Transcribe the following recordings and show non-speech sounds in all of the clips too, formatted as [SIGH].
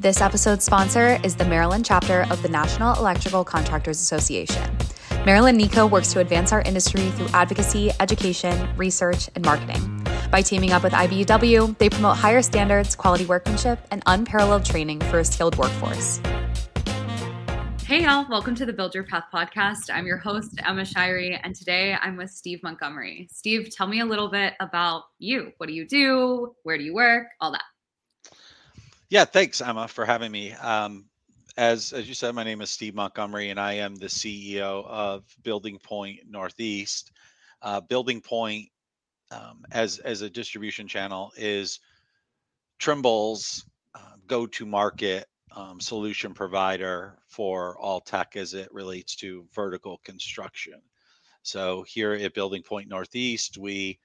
This episode's sponsor is the Maryland chapter of the National Electrical Contractors Association. Maryland NECA works to advance our industry through advocacy, education, research, and marketing. By teaming up with IBEW, they promote higher standards, quality workmanship, and unparalleled training for a skilled workforce. Hey, y'all, welcome to the Build Your Path podcast. I'm your host, Emma Shirey, and today I'm with Steve Montgomery. Steve, tell me a little bit about you. What do you do? Where do you work? All that. Yeah, thanks, Emma, for having me. Um, as as you said, my name is Steve Montgomery, and I am the CEO of Building Point Northeast. Uh, Building Point, um, as as a distribution channel, is Trimble's uh, go-to-market um, solution provider for all tech as it relates to vertical construction. So here at Building Point Northeast, we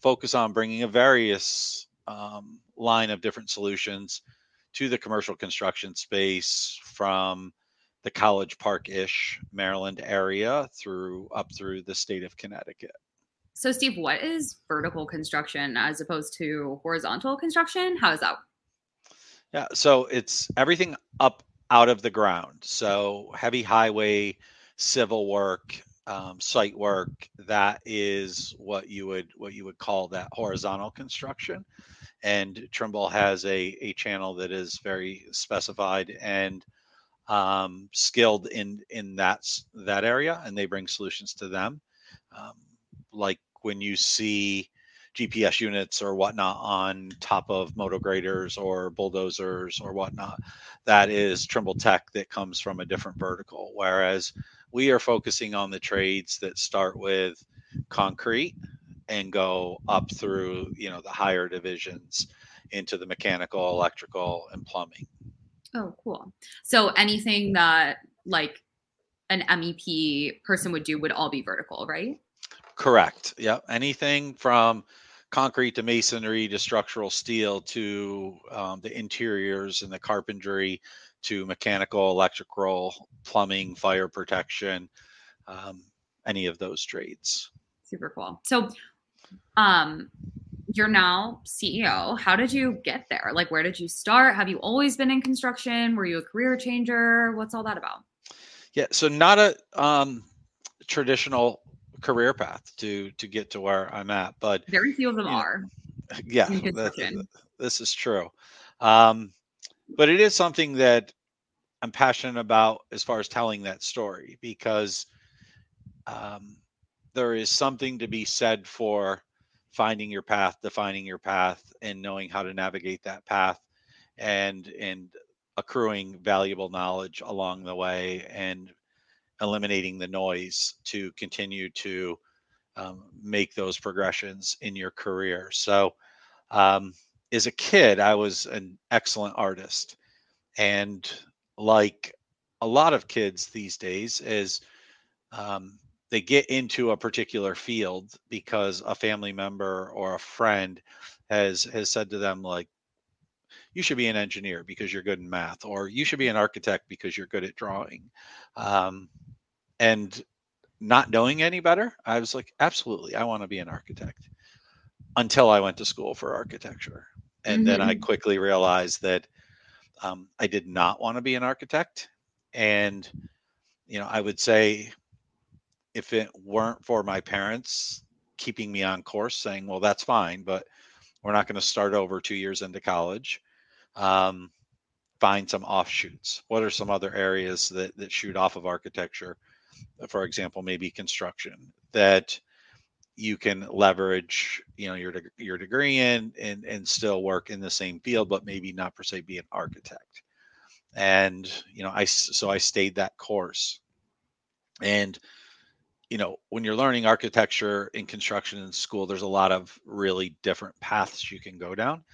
focus on bringing a various um, line of different solutions to the commercial construction space from the College Park-ish Maryland area through up through the state of Connecticut. So Steve, what is vertical construction as opposed to horizontal construction? How is that? Yeah, so it's everything up out of the ground. So heavy highway, civil work, um, site work. That is what you would what you would call that horizontal construction and Trimble has a, a channel that is very specified and um, skilled in in that that area, and they bring solutions to them. Um, like when you see GPS units or whatnot on top of motor graders or bulldozers or whatnot, that is Trimble tech that comes from a different vertical. Whereas we are focusing on the trades that start with concrete and go up through you know the higher divisions into the mechanical electrical and plumbing. Oh cool. So anything that like an mep person would do would all be vertical right? Correct. Yeah anything from concrete to masonry to structural steel to um, the interiors and the carpentry to mechanical electrical plumbing fire protection um, any of those trades. Super cool. So um, you're now CEO. How did you get there? Like, where did you start? Have you always been in construction? Were you a career changer? What's all that about? Yeah, so not a um, traditional career path to to get to where I'm at, but very few of them are. Know, [LAUGHS] yeah, that, this is true. Um, but it is something that I'm passionate about as far as telling that story because um, there is something to be said for finding your path, defining your path, and knowing how to navigate that path, and and accruing valuable knowledge along the way, and eliminating the noise to continue to um, make those progressions in your career. So, um, as a kid, I was an excellent artist, and like a lot of kids these days, is um, they get into a particular field because a family member or a friend has has said to them like you should be an engineer because you're good in math or you should be an architect because you're good at drawing um, and not knowing any better i was like absolutely i want to be an architect until i went to school for architecture and mm-hmm. then i mm-hmm. quickly realized that um, i did not want to be an architect and you know i would say if it weren't for my parents keeping me on course, saying, well, that's fine, but we're not going to start over two years into college. Um, find some offshoots. What are some other areas that, that shoot off of architecture? For example, maybe construction that you can leverage, you know, your your degree in and and still work in the same field, but maybe not per se be an architect. And you know, I so I stayed that course, and you know, when you're learning architecture in construction in school, there's a lot of really different paths you can go down.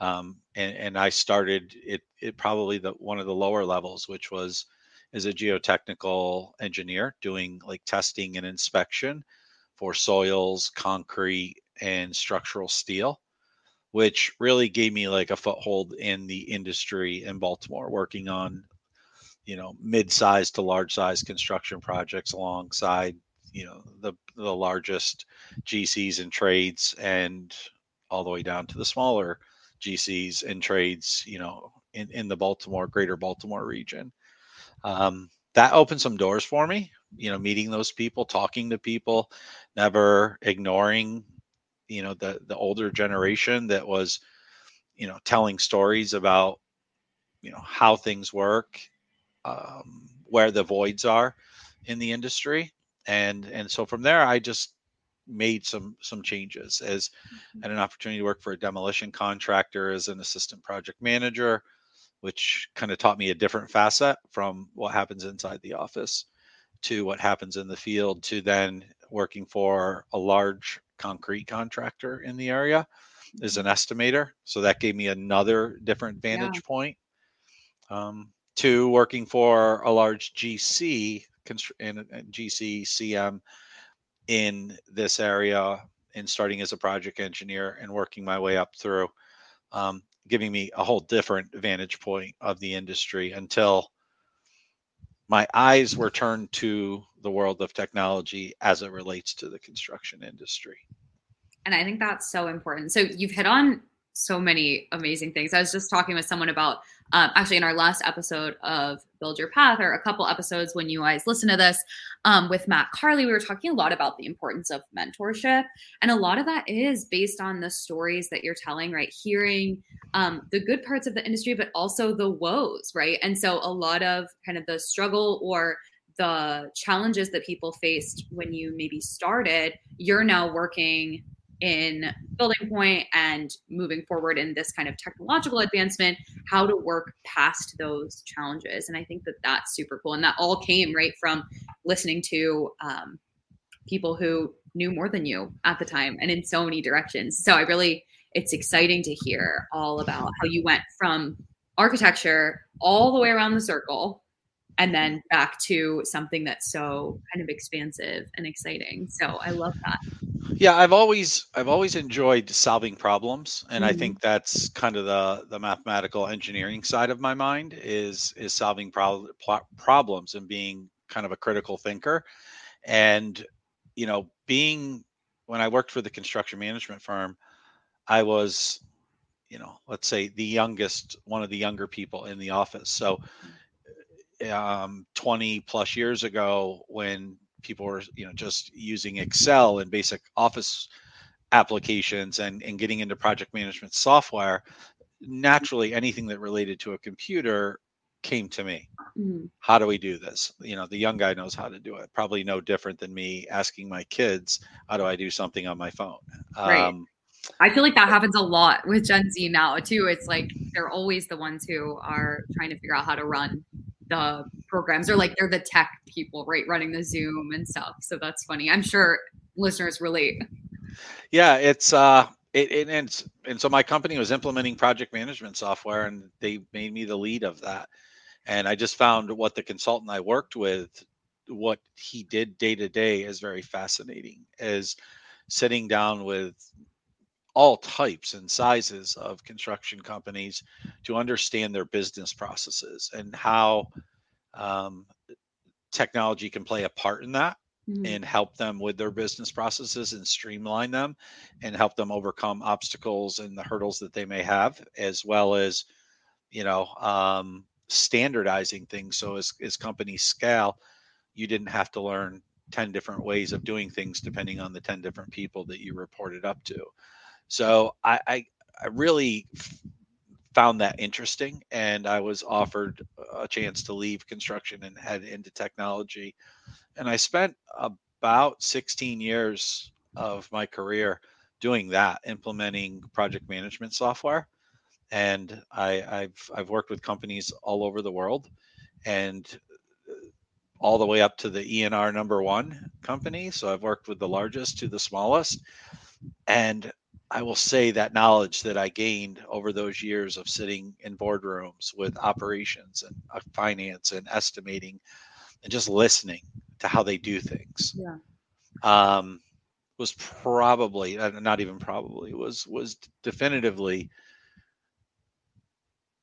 Um, and, and I started it, it probably the one of the lower levels, which was as a geotechnical engineer doing like testing and inspection for soils, concrete, and structural steel, which really gave me like a foothold in the industry in Baltimore, working on you know mid-sized to large-sized construction projects alongside you know the the largest GCs and trades and all the way down to the smaller GCs and trades, you know, in, in the Baltimore, greater Baltimore region. Um, that opened some doors for me, you know, meeting those people, talking to people, never ignoring, you know, the, the older generation that was, you know, telling stories about, you know, how things work, um, where the voids are in the industry. And, and so from there, I just made some some changes as mm-hmm. had an opportunity to work for a demolition contractor as an assistant project manager which kind of taught me a different facet from what happens inside the office to what happens in the field to then working for a large concrete contractor in the area as an mm-hmm. estimator so that gave me another different vantage yeah. point um, to working for a large gc and gc cm in this area and starting as a project engineer and working my way up through, um, giving me a whole different vantage point of the industry until my eyes were turned to the world of technology as it relates to the construction industry. And I think that's so important. So you've hit on so many amazing things. I was just talking with someone about um, actually in our last episode of Build Your Path, or a couple episodes when you guys listen to this um, with Matt Carley, we were talking a lot about the importance of mentorship. And a lot of that is based on the stories that you're telling, right? Hearing um, the good parts of the industry, but also the woes, right? And so a lot of kind of the struggle or the challenges that people faced when you maybe started, you're now working in building point and moving forward in this kind of technological advancement how to work past those challenges. And i think that that's super cool. And that all came right from listening to um, people who knew more than you at the time and in so many directions. So i really it's exciting to hear all about how you went from architecture all the way around the circle and then back to something that's so kind of expansive and exciting. So i love that yeah, I've always I've always enjoyed solving problems, and mm-hmm. I think that's kind of the the mathematical engineering side of my mind is is solving pro- problems and being kind of a critical thinker, and you know, being when I worked for the construction management firm, I was, you know, let's say the youngest, one of the younger people in the office. So, um, 20 plus years ago, when people were you know just using excel and basic office applications and and getting into project management software naturally anything that related to a computer came to me mm-hmm. how do we do this you know the young guy knows how to do it probably no different than me asking my kids how do i do something on my phone right. Um, I feel like that happens a lot with Gen Z now too. It's like they're always the ones who are trying to figure out how to run the programs or like they're the tech people, right? Running the Zoom and stuff. So that's funny. I'm sure listeners relate. Yeah, it's uh it, it and and so my company was implementing project management software and they made me the lead of that. And I just found what the consultant I worked with what he did day to day is very fascinating is sitting down with all types and sizes of construction companies to understand their business processes and how um, technology can play a part in that mm-hmm. and help them with their business processes and streamline them and help them overcome obstacles and the hurdles that they may have as well as you know um, standardizing things so as, as companies scale you didn't have to learn 10 different ways of doing things depending on the 10 different people that you reported up to so I, I, I really found that interesting, and I was offered a chance to leave construction and head into technology. And I spent about 16 years of my career doing that, implementing project management software. And I, I've I've worked with companies all over the world, and all the way up to the ENR number one company. So I've worked with the largest to the smallest. And I will say that knowledge that I gained over those years of sitting in boardrooms with operations and uh, finance and estimating and just listening to how they do things. Yeah. Um, was probably uh, not even probably was was definitively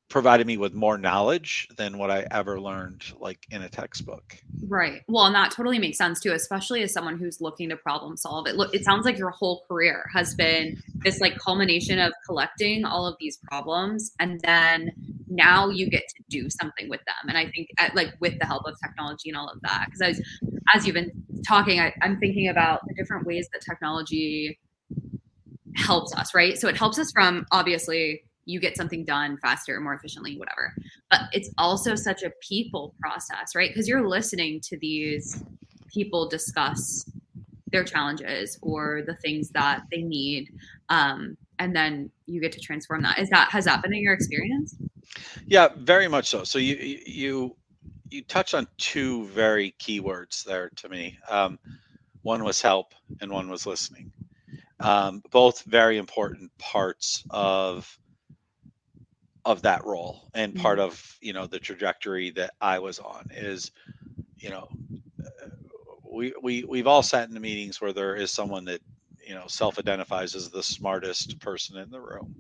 provided me with more knowledge than what I ever learned like in a textbook. Right. Well, and that totally makes sense too, especially as someone who's looking to problem solve. It look it sounds like your whole career has been this like culmination of collecting all of these problems and then now you get to do something with them. And I think at, like with the help of technology and all of that because as as you've been talking, I, I'm thinking about the different ways that technology helps us, right? So it helps us from obviously you get something done faster, more efficiently, whatever. But it's also such a people process, right? Because you're listening to these people discuss their challenges or the things that they need. Um, and then you get to transform that. Is that has that been in your experience? Yeah, very much so. So you you you touch on two very key words there to me. Um, one was help, and one was listening. Um, both very important parts of of that role and part mm-hmm. of you know the trajectory that I was on is you know we we we've all sat in the meetings where there is someone that you know self-identifies as the smartest person in the room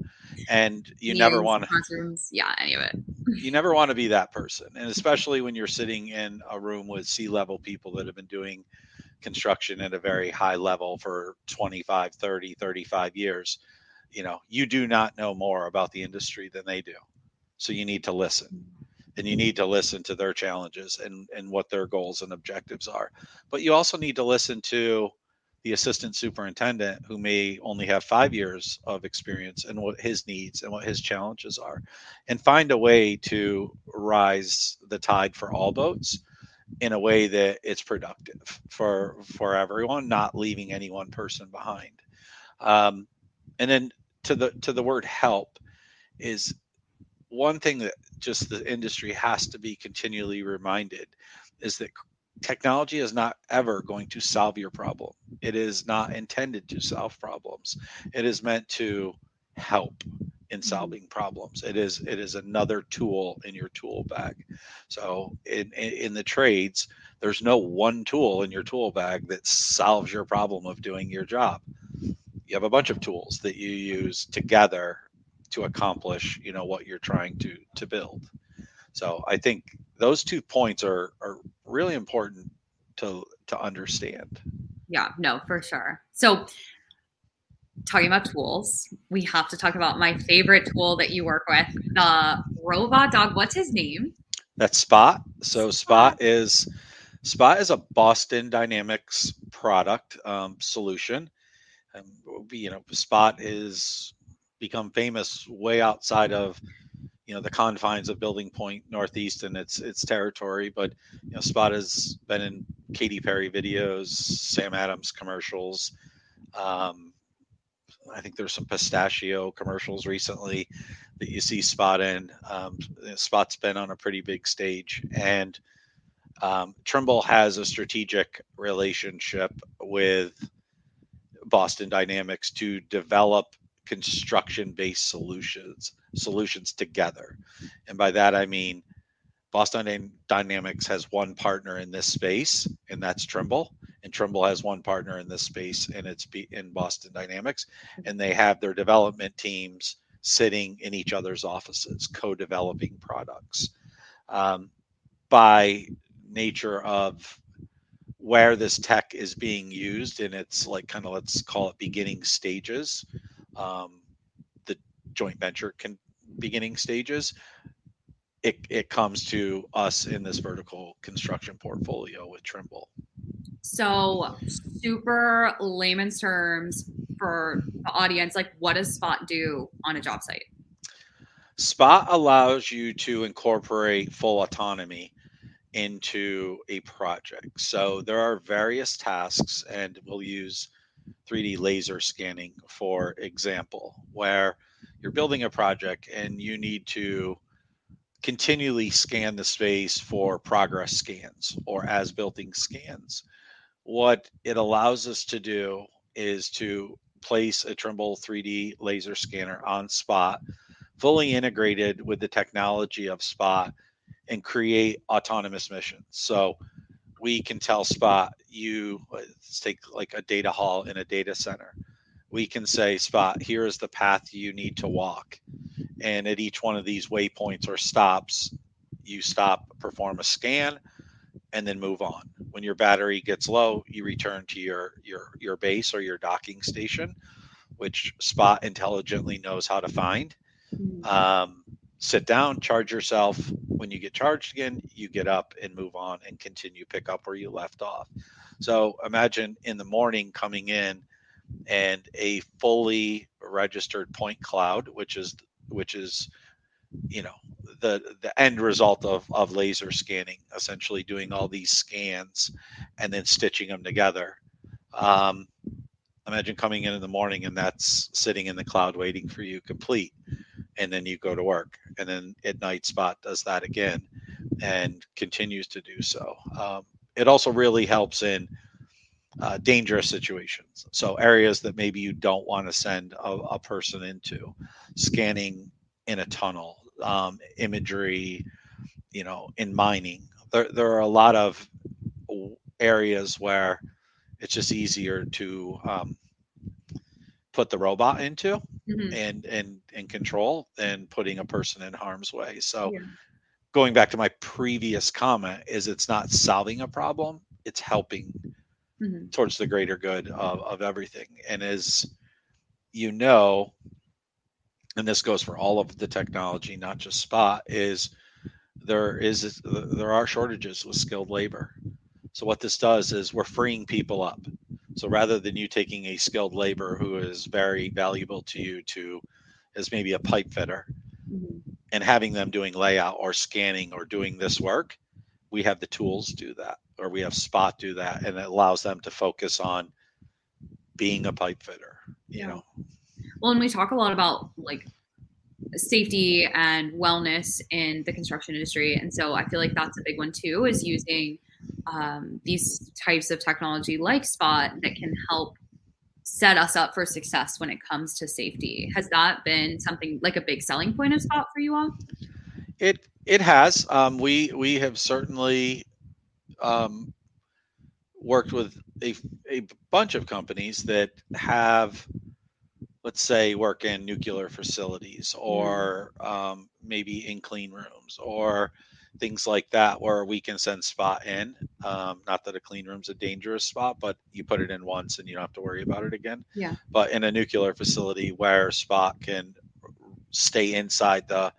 and you never want to yeah any of it you never [LAUGHS] want to be that person and especially when you're sitting in a room with c-level people that have been doing construction at a very high level for 25 30 35 years you know you do not know more about the industry than they do. So you need to listen and you need to listen to their challenges and and what their goals and objectives are. But you also need to listen to the assistant superintendent who may only have five years of experience and what his needs and what his challenges are and find a way to rise the tide for all boats in a way that it's productive for for everyone not leaving any one person behind. Um, and then to the to the word help is one thing that just the industry has to be continually reminded is that technology is not ever going to solve your problem. It is not intended to solve problems. It is meant to help in mm-hmm. solving problems. It is it is another tool in your tool bag. So in in the trades, there's no one tool in your tool bag that solves your problem of doing your job you have a bunch of tools that you use together to accomplish you know what you're trying to to build. So i think those two points are are really important to to understand. Yeah no for sure. So talking about tools we have to talk about my favorite tool that you work with the robot dog. What's his name? That's spot. So spot. Is spot is a boston dynamics product um, solution and you know spot is become famous way outside of you know the confines of building point northeast and its its territory but you know spot has been in Katy Perry videos sam adams commercials um, i think there's some pistachio commercials recently that you see spot in. Um, spot's been on a pretty big stage and um, trimble has a strategic relationship with Boston Dynamics to develop construction based solutions solutions together. And by that I mean Boston Dynamics has one partner in this space, and that's Trimble. And Trimble has one partner in this space, and it's in Boston Dynamics. And they have their development teams sitting in each other's offices, co-developing products. Um, by nature of where this tech is being used in its like kind of let's call it beginning stages um, the joint venture can beginning stages it, it comes to us in this vertical construction portfolio with trimble. So super layman's terms for the audience like what does spot do on a job site? Spot allows you to incorporate full autonomy into a project. So there are various tasks, and we'll use 3D laser scanning for example, where you're building a project and you need to continually scan the space for progress scans or as building scans. What it allows us to do is to place a Trimble 3D laser scanner on spot, fully integrated with the technology of Spot and create autonomous missions. So we can tell Spot, you let's take like a data hall in a data center. we can say, Spot, here is the path you need to walk. And at each one of these waypoints or stops, you stop, perform a scan, and then move on. When your battery gets low, you return to your your your base or your docking station, which Spot intelligently knows how to find. Mm-hmm. Um, sit down, charge yourself. When you get charged again, you get up and move on and continue pick up where you left off. So imagine in the morning coming in and a fully registered point cloud, which is which is you know the the end result of of laser scanning, essentially doing all these scans and then stitching them together. Um, imagine coming in in the morning and that's sitting in the cloud waiting for you complete and then you go to work and then at night spot does that again and continues to do so. Um, it also really helps in uh, dangerous situations so areas that maybe you don't want to send a, a, person into scanning in a tunnel um, imagery you know in mining. There, there are a lot of areas where it's just easier to um, put the robot into mm-hmm. and and and control than putting a person in harm's way. So yeah. going back to my previous comment is it's not solving a problem, it's helping mm-hmm. towards the greater good of, of everything. And as you know, and this goes for all of the technology, not just spot, is there is there are shortages with skilled labor. So what this does is we're freeing people up. So rather than you taking a skilled labor who is very valuable to you to as maybe a pipe fitter mm-hmm. and having them doing layout or scanning or doing this work, we have the tools do that or we have spot do that and it allows them to focus on being a pipe fitter, you yeah. know. Well, and we talk a lot about like safety and wellness in the construction industry. And so I feel like that's a big one too, is using um, these types of technology like Spot that can help set us up for success when it comes to safety. Has that been something like a big selling point of Spot for you all? It it has. Um, we we have certainly um, worked with a, a bunch of companies that have let's say work in nuclear facilities or um, maybe in clean rooms or things like that where we can send spot in. Um, not that a clean room's a dangerous spot, but you put it in once and you don't have to worry about it again. Yeah. But in a nuclear facility where spot can stay inside the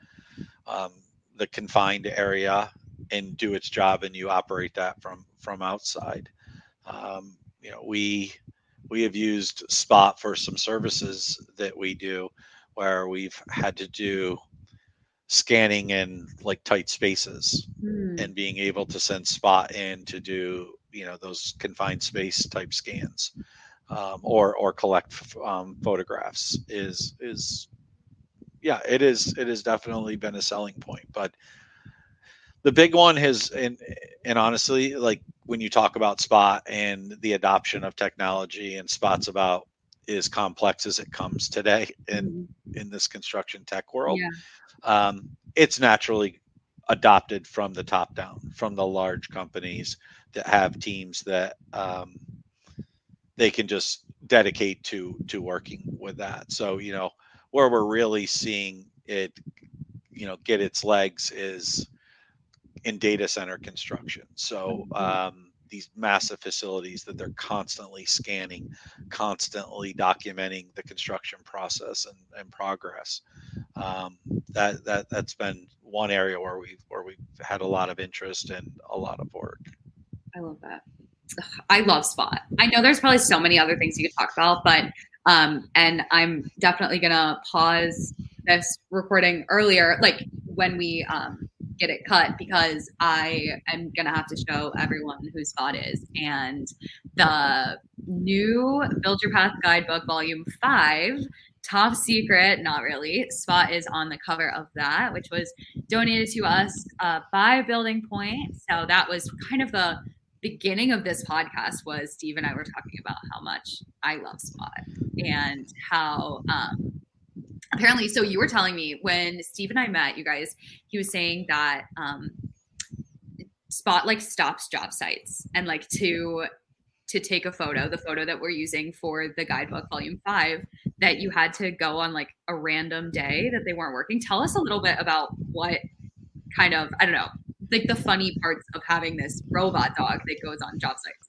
um, the confined area and do its job, and you operate that from from outside. Um, you know, we we have used Spot for some services that we do where we've had to do scanning in like tight spaces mm. and being able to send spot in to do you know those confined space type scans um, or or collect um, photographs is is yeah it is it has definitely been a selling point but the big one has and and honestly like when you talk about spot and the adoption of technology and spots about as complex as it comes today in mm-hmm. in this construction tech world yeah um, it's naturally adopted from the top down, from the large companies that have teams that um, they can just dedicate to to working with that. So you know where we're really seeing it, you know, get its legs is in data center construction. So mm-hmm. um, these massive facilities that they're constantly scanning, constantly documenting the construction process and, and progress. Um, that that that's been one area where we've where we've had a lot of interest and a lot of work. I love that. I love Spot. I know there's probably so many other things you could talk about, but um, and I'm definitely gonna pause this recording earlier, like when we um, get it cut because I am gonna have to show everyone who Spot is. And the new Build Your Path Guidebook, Volume Five, top secret, not really. Spot is on the cover of that, which was donated to us uh, by Building Point. So that was kind of the beginning of this podcast was Steve and I were talking about how much I love Spot and how um, apparently so you were telling me when steve and i met you guys he was saying that um spot like stops job sites and like to to take a photo, the photo that we're using for the guidebook volume five, that you had to go on like a random day that they weren't working. Tell us a little bit about what kind of, I don't know, like the funny parts of having this robot dog that goes on job sites.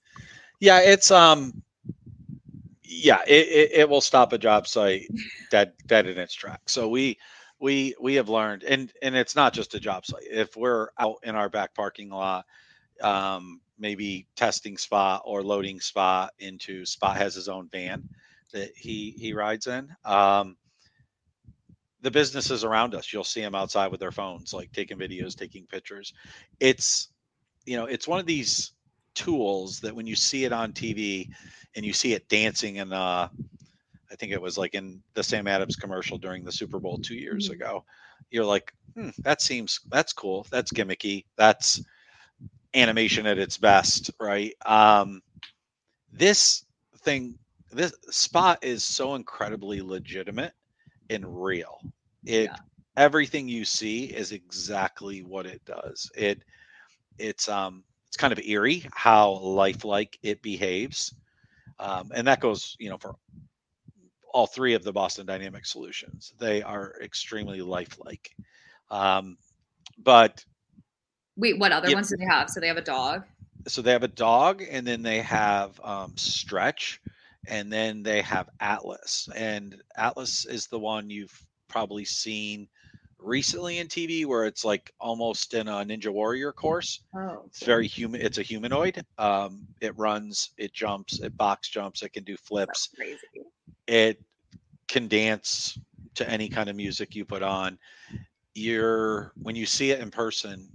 Yeah, it's um yeah, it, it, it will stop a job site dead dead in its tracks. So we we we have learned and and it's not just a job site. If we're out in our back parking lot um maybe testing spot or loading spot into spot has his own van that he he rides in um the businesses around us you'll see them outside with their phones like taking videos taking pictures it's you know it's one of these tools that when you see it on tv and you see it dancing in uh i think it was like in the sam adams commercial during the super bowl two years mm-hmm. ago you're like hmm, that seems that's cool that's gimmicky that's animation at its best, right? Um, this thing, this spot is so incredibly legitimate and real. It yeah. everything you see is exactly what it does. It it's um it's kind of eerie how lifelike it behaves, um, and that goes you know for all three of the Boston Dynamic solutions. They are extremely lifelike. Um, but Wait, what other yep. ones do they have? So they have a dog. So they have a dog, and then they have um, Stretch, and then they have Atlas. And Atlas is the one you've probably seen recently in TV, where it's like almost in a Ninja Warrior course. Oh, it's very human. It's a humanoid. Um, it runs, it jumps, it box jumps, it can do flips. crazy. It can dance to any kind of music you put on. You're when you see it in person,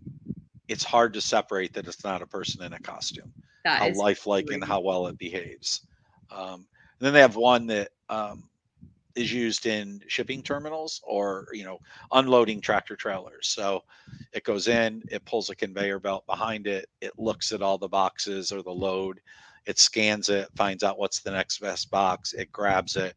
it's hard to separate that it's not a person in a costume. That how lifelike and how well it behaves. Um, and then they have one that um, is used in shipping terminals or you know unloading tractor trailers. So it goes in, it pulls a conveyor belt behind it, it looks at all the boxes or the load, it scans it, finds out what's the next best box, it grabs it,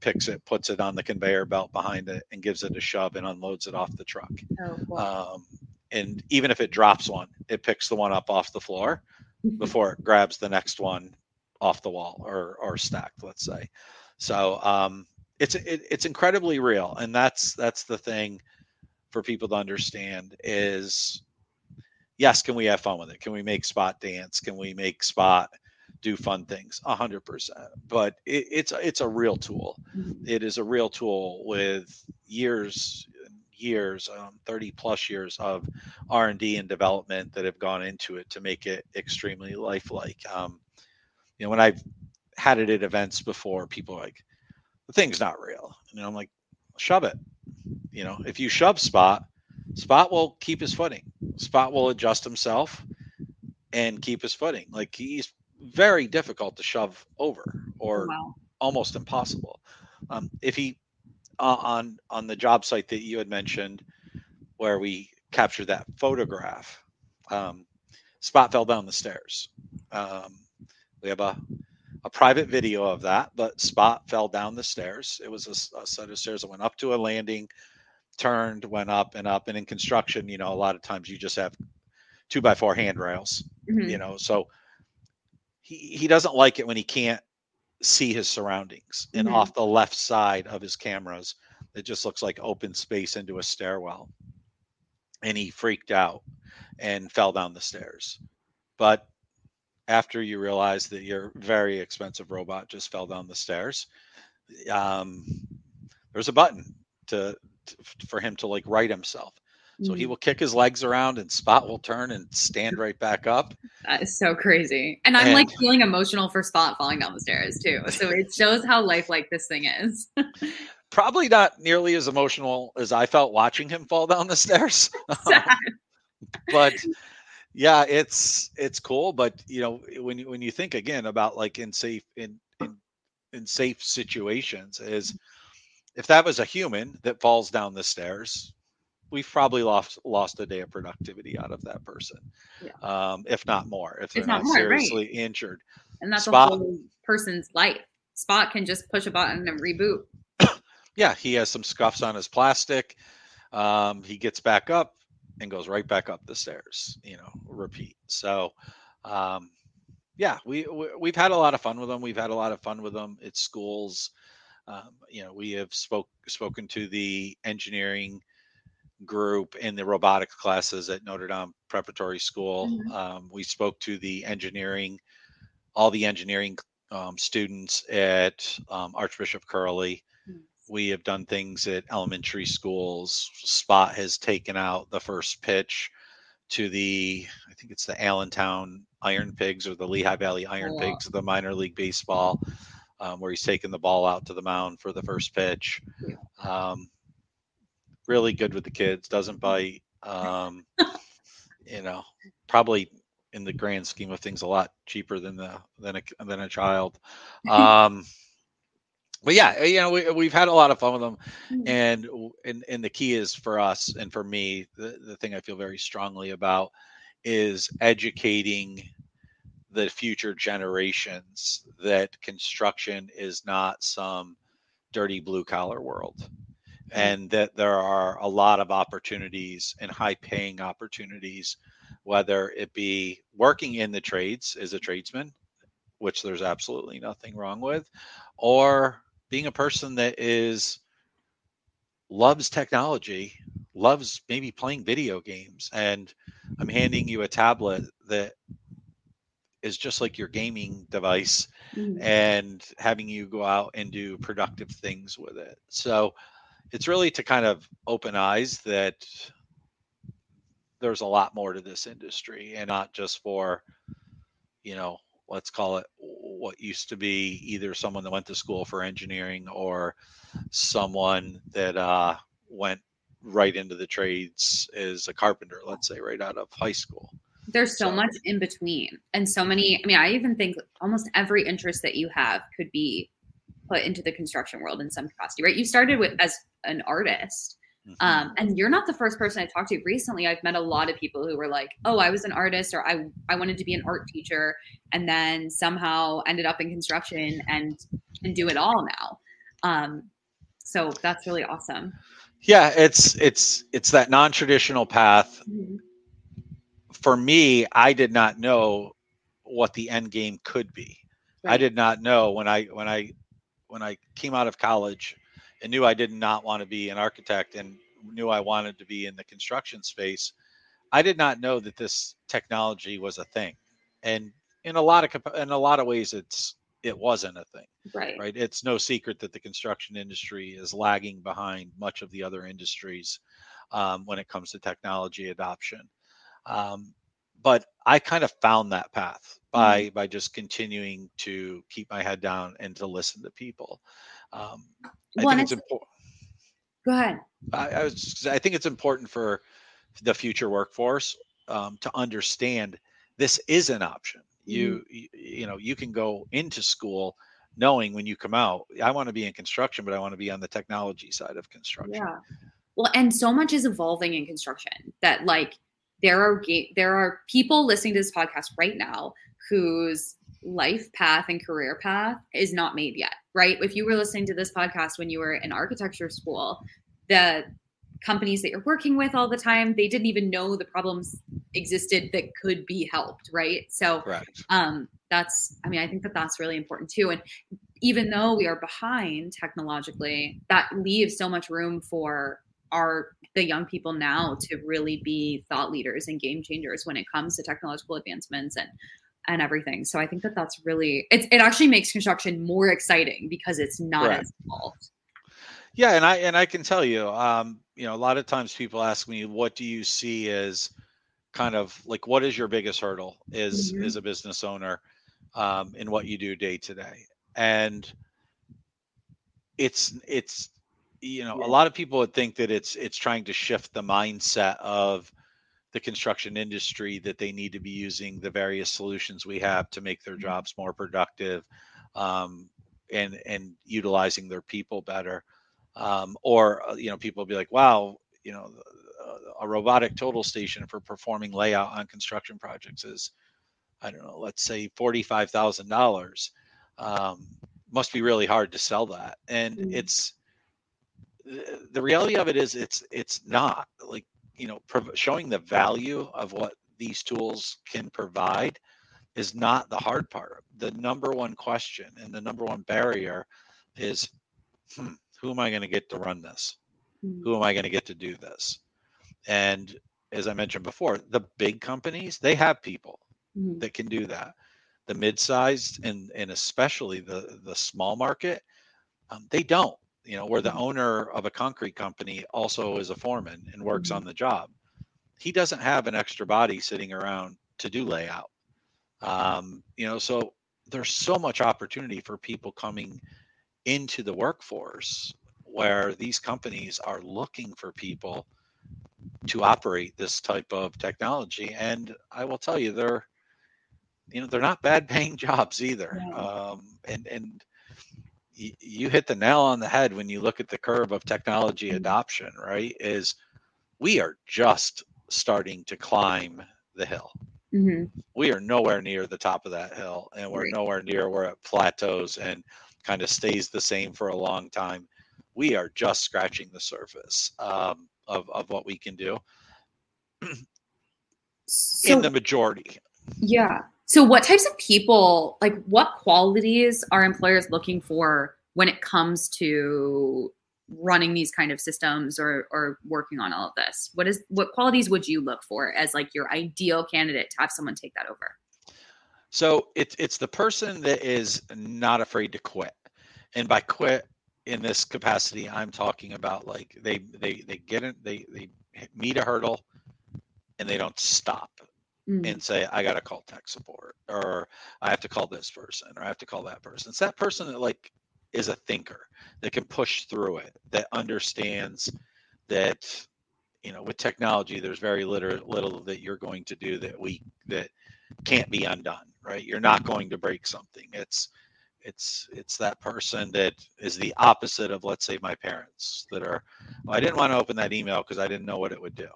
picks it, puts it on the conveyor belt behind it, and gives it a shove and unloads it off the truck. Oh, wow. um, and even if it drops one, it picks the one up off the floor mm-hmm. before it grabs the next one off the wall or or stacked, let's say. So um, it's it, it's incredibly real, and that's that's the thing for people to understand is yes, can we have fun with it? Can we make spot dance? Can we make spot do fun things? A hundred percent. But it, it's it's a real tool. Mm-hmm. It is a real tool with years years, um, 30 plus years of R&D and development that have gone into it to make it extremely lifelike. Um, you know, when I've had it at events before, people like, the thing's not real. And I'm like, shove it. You know, if you shove Spot, Spot will keep his footing. Spot will adjust himself and keep his footing. Like he's very difficult to shove over or wow. almost impossible. Um, if he uh, on on the job site that you had mentioned, where we captured that photograph. Um, Spot fell down the stairs. Um, we have a a private video of that, but Spot fell down the stairs. It was a, a set of stairs that went up to a landing, turned, went up and up. And in construction, you know, a lot of times you just have two by four handrails. Mm-hmm. You know, so he he doesn't like it when he can't see his surroundings. And mm-hmm. off the left side of his cameras, it just looks like open space into a stairwell. And he freaked out and fell down the stairs. But after you realize that your very expensive robot just fell down the stairs, um, there's a button to, to for him to like right himself. So he mm. will kick his legs around and Spot will turn and stand [LAUGHS] right back up. That is so crazy. And I'm and, like feeling emotional for Spot falling down the stairs too. So [LAUGHS] it shows how lifelike this thing is. [LAUGHS] probably not nearly as emotional as I felt watching him fall down the stairs. but yeah, it's it's cool. But you know, when you when you think again about like in safe in in, in safe situations, is if that was a human that falls down the stairs, we've probably lost lost a day of productivity out of that person, yeah. um, if not more, if they're not, not more, seriously right. injured. And that's Spot, a whole person's life. Spot can just push a button and reboot. [COUGHS] yeah, he has some scuffs on his plastic. Um, he gets back up and goes right back up the stairs. You know, repeat. So, um, yeah, we, we have had a lot of fun with them. We've had a lot of fun with them at schools. Um, you know, we have spoke spoken to the engineering group in the robotics classes at Notre Dame Preparatory School. Mm-hmm. Um, we spoke to the engineering, all the engineering um, students at um, Archbishop Curley. We have done things at elementary schools. Spot has taken out the first pitch to the, I think it's the Allentown Iron Pigs or the Lehigh Valley Iron oh, wow. Pigs, the minor league baseball, um, where he's taking the ball out to the mound for the first pitch. Um, really good with the kids, doesn't bite. Um, you know, probably in the grand scheme of things, a lot cheaper than the than a than a child. [LAUGHS] But yeah, you know, we, we've had a lot of fun with them, mm-hmm. and and and the key is for us and for me, the, the thing I feel very strongly about is educating the future generations that construction is not some dirty blue collar world Mm-hmm. and that there are a lot of opportunities and high paying opportunities, whether it be working in the trades as a tradesman, which there's absolutely nothing wrong with, or being a person that is loves technology, loves maybe playing video games, and I'm handing you a tablet that is just like your gaming device mm-hmm. and having you go out and do productive things with it. So it's really to kind of open eyes that there's a lot more to this industry and not just for you know let's call it what used to be either someone that went to school for engineering or someone that uh, went right into the trades as a carpenter let's say right out of high school there's so, so much in between and so many i mean i even think almost every interest that you have could be put into the construction world in some capacity, right? You started with as an artist. Mm-hmm. Um, and you're not the first person I talked to recently. I've met a lot of people who were like, "Oh, I was an artist, or I I wanted to be an art teacher, and then somehow ended up in construction and and do it all now." Um, so that's really awesome. Yeah, it's it's it's that non-traditional path. Mm-hmm. For me, I did not know what the end game could be. Right. I did not know when I when I when I came out of college and knew I did not want to be an architect and knew I wanted to be in the construction space, I did not know that this technology was a thing. And in a lot of in a lot of ways, it's it wasn't a thing. Right. Right. It's no secret that the construction industry is lagging behind much of the other industries um, when it comes to technology adoption. Um, but I kind of found that path by mm-hmm. by just continuing to keep my head down and to listen to people. Um, I think it's important. Go ahead. I, I, was. I think it's important for the future workforce um, to understand this is an option. You, mm-hmm. you you know you can go into school knowing when you come out i want to be in construction but i want to be on the technology side of construction yeah well and so much is evolving in construction that like there are there are people listening to this podcast right now whose life path and career path is not made yet right? If you were listening to this podcast when you were in architecture school the companies that you're working with all the time they didn't even know the problems existed that could be helped right? So um that's i mean i think that that's really important too. And even though we are behind technologically that leaves so much room for our the young people now to really be thought leaders and game changers when it comes to technological advancements and and everything. So I think that that's really it. It actually makes construction more exciting because it's not right. as involved. Yeah, and I and I can tell you, um, you know, a lot of times people ask me, "What do you see as kind of like what is your biggest hurdle is mm-hmm. as a business owner um, in what you do day to day?" And it's it's you know yeah. a lot of people would think that it's it's trying to shift the mindset of the construction industry that they need to be using the various solutions we have to make their mm-hmm. jobs more productive um, and and utilizing their people better um, or uh, you know people will be like wow you know a robotic total station for performing layout on construction projects is i don't know let's say $45000 um, must be really hard to sell that and mm-hmm. it's the reality of it is it's it's not like you know showing the value of what these tools can provide is not the hard part. The number one question and the number one barrier is hmm, who am I going to get to run this? Mm-hmm. Who am I going to get to do this? And as I mentioned before, the big companies, they have people mm-hmm. that can do that. The mid-sized and and especially the the small market, um, they don't. You know, where the mm-hmm. owner of a concrete company also is a foreman and works mm-hmm. on the job. He doesn't have an extra body sitting around to do layout. Um, you know, so there's so much opportunity for people coming into the workforce where these companies are looking for people to operate this type of technology and i will tell you they're you know they're not bad paying [LAUGHS] jobs either um, and and you hit the nail on the head when you look at the curve of technology adoption right is we are just starting to climb the hill mm-hmm. we are nowhere near the top of that hill and we're right. nowhere near where it plateaus and kind of stays the same for a long time we are just scratching the surface um, of, of what we can do [CLEARS THROAT] so, in the majority. Yeah. So, what types of people, like, what qualities are employers looking for when it comes to running these kind of systems or or working on all of this? What is what qualities would you look for as like your ideal candidate to have someone take that over? So it's it's the person that is not afraid to quit, and by quit, in this capacity i'm talking about like they they they get it they they meet a hurdle and they don't stop mm. and say i gotta call tech support or i have to call this person or i have to call that person. It's that person that like is a thinker that can push through it that understands that you know with technology there's very little little that you're going to do that we that can't be undone right? You're not going to break something. It's it's it's that person that is the opposite of let's say my parents that are well, i didn't want to open that email because i didn't know what it would do.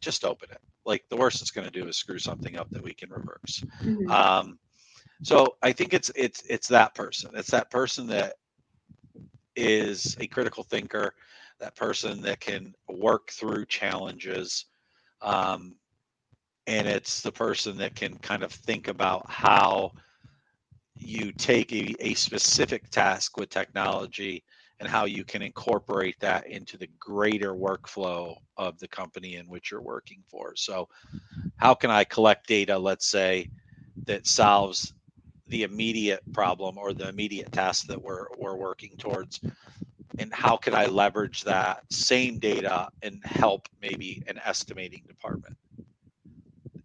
Just open it like the worst it's going to do is screw something up that we can reverse mm-hmm. um, so i think it's it's it's that person it's that person that is a critical thinker that person that can work through challenges um, and it's the person that can kind of think about how you take a, a specific task with technology and how you can incorporate that into the greater workflow of the company in which you're working for. So, how can I collect data, let's say, that solves the immediate problem or the immediate task that we're, we're working towards? And how can I leverage that same data and help maybe an estimating department?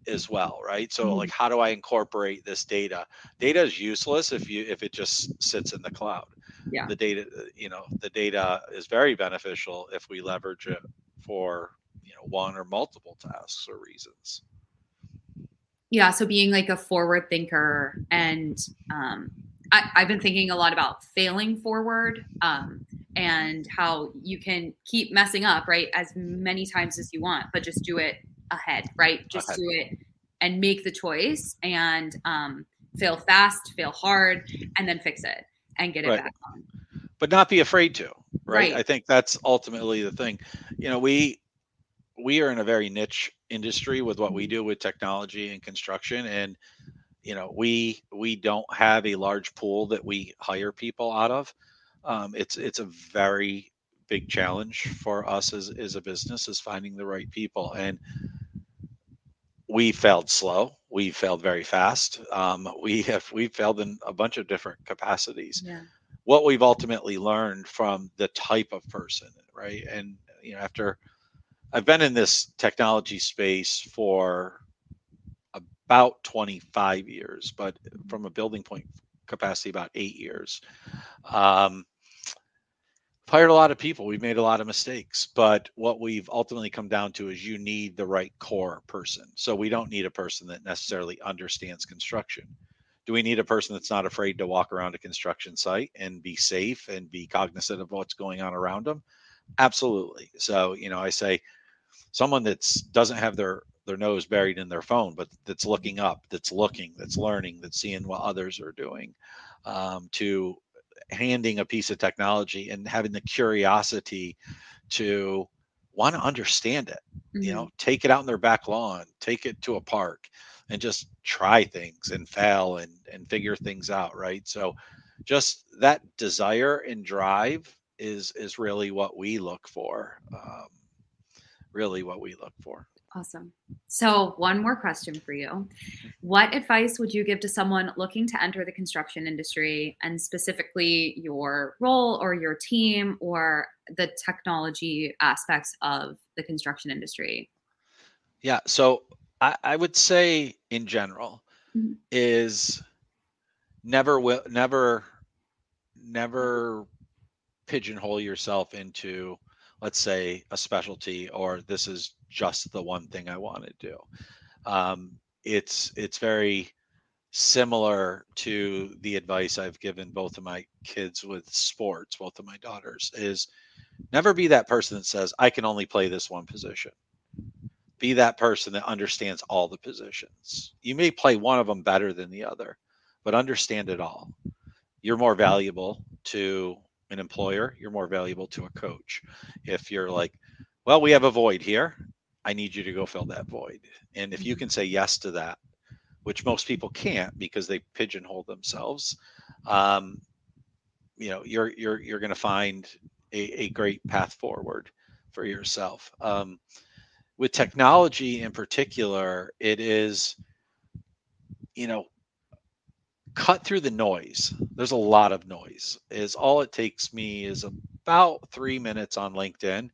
as well right so mm-hmm. like how do i incorporate this data data is useless if you if it just sits in the cloud yeah the data uh, you know the data is very beneficial if we leverage it for you know one or multiple tasks or reasons yeah so being like a forward thinker and um I, have been thinking a lot about failing forward um, and how you can keep messing up, right, as many times as you want, but just do it ahead, right? Just ahead. do it and make the choice and um, fail fast, fail hard, and then fix it and get it right. back on. But not be afraid to, right? right? I think that's ultimately the thing. You know, we we are in a very niche industry with what we mm-hmm. do with technology and construction and you know we we don't have a large pool that we hire people out of um, it's it's a very big challenge for us as, as a business is finding the right people and we failed slow. We failed very fast. Um, we have we failed in a bunch of different capacities. Yeah. What we've ultimately learned from the type of person, right? And you know, after I've been in this technology space for about 25 years, but from a building point capacity, about eight years. Um, hired a lot of people. We've made a lot of mistakes, but what we've ultimately come down to is you need the right core person. So we don't need a person that necessarily understands construction. Do we need a person that's not afraid to walk around a construction site and be safe and be cognizant of what's going on around them? Absolutely. So, you know, I say someone that's doesn't have their their nose buried in their phone, but that's looking up, that's looking, that's learning, that's seeing what others are doing, um, to handing a piece of technology and having the curiosity to want to understand it mm-hmm. you know take it out in their back lawn take it to a park and just try things and fail and and figure things out right so just that desire and drive is is really what we look for um, really what we look for Awesome. So, one more question for you. What advice would you give to someone looking to enter the construction industry and specifically your role or your team or the technology aspects of the construction industry? Yeah. So, I, I would say in general mm-hmm. is never will never never pigeonhole yourself into let's say a specialty or this is just the one thing I want to do. Um, it's it's very similar to the advice I've given both of my kids with sports, both of my daughters, is never be that person that says, I can only play this one position. Be that person that understands all the positions. You may play one of them better than the other, but understand it all. You're more valuable to an employer, you're more valuable to a coach. If you're like, well, we have a void here, I need you to go fill that void. And if you can say yes to that, which most people can't because they pigeonhole themselves, um, you know, you're you're you're going to find a, a great path forward for yourself. Um, with technology in particular, it is, you know, cut through the noise. There's a lot of noise. Is all it takes me is about three minutes on LinkedIn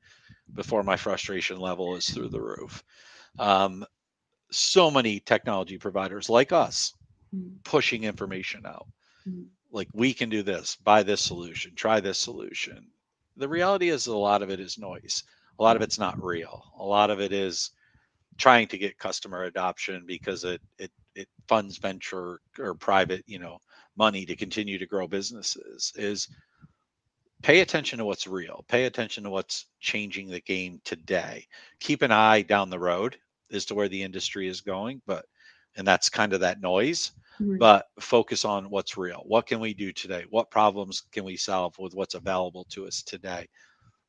before my frustration level is through the roof. Um, so many technology providers like us mm-hmm. pushing information out. Mm-hmm. Like we can do this, buy this solution, try this solution. The reality is a lot of it is noise. A lot of it's not real. A lot of it is trying to get customer adoption because it it it funds venture or private, you know, money to continue to grow businesses is pay attention to what's real pay attention to what's changing the game today. Keep an eye down the road as to where the industry is going but and that's kind of that noise mm-hmm. but focus on what's real. What can we do today? What problems can we solve with what's available to us today?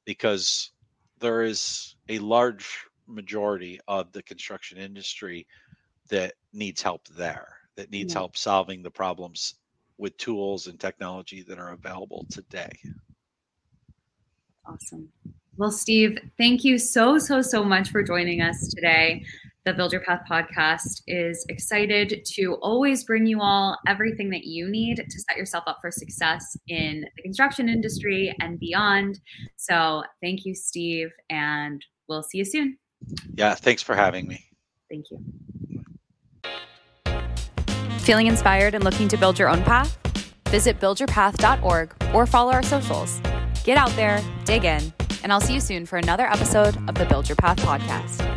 Because there is a large majority of the construction industry that needs help there that needs yeah. help solving the problems with tools and technology that are available today Awesome. Well, Steve, thank you so, so, so much for joining us today. The Build Your Path podcast is excited to always bring you all everything that you need to set yourself up for success in the construction industry and beyond. So, thank you, Steve, and we'll see you soon. Yeah, thanks for having me. Thank you. Feeling inspired and looking to build your own path? Visit buildyourpath.org or follow our socials. Get out there, dig in, and I'll see you soon for another episode of the Build Your Path podcast.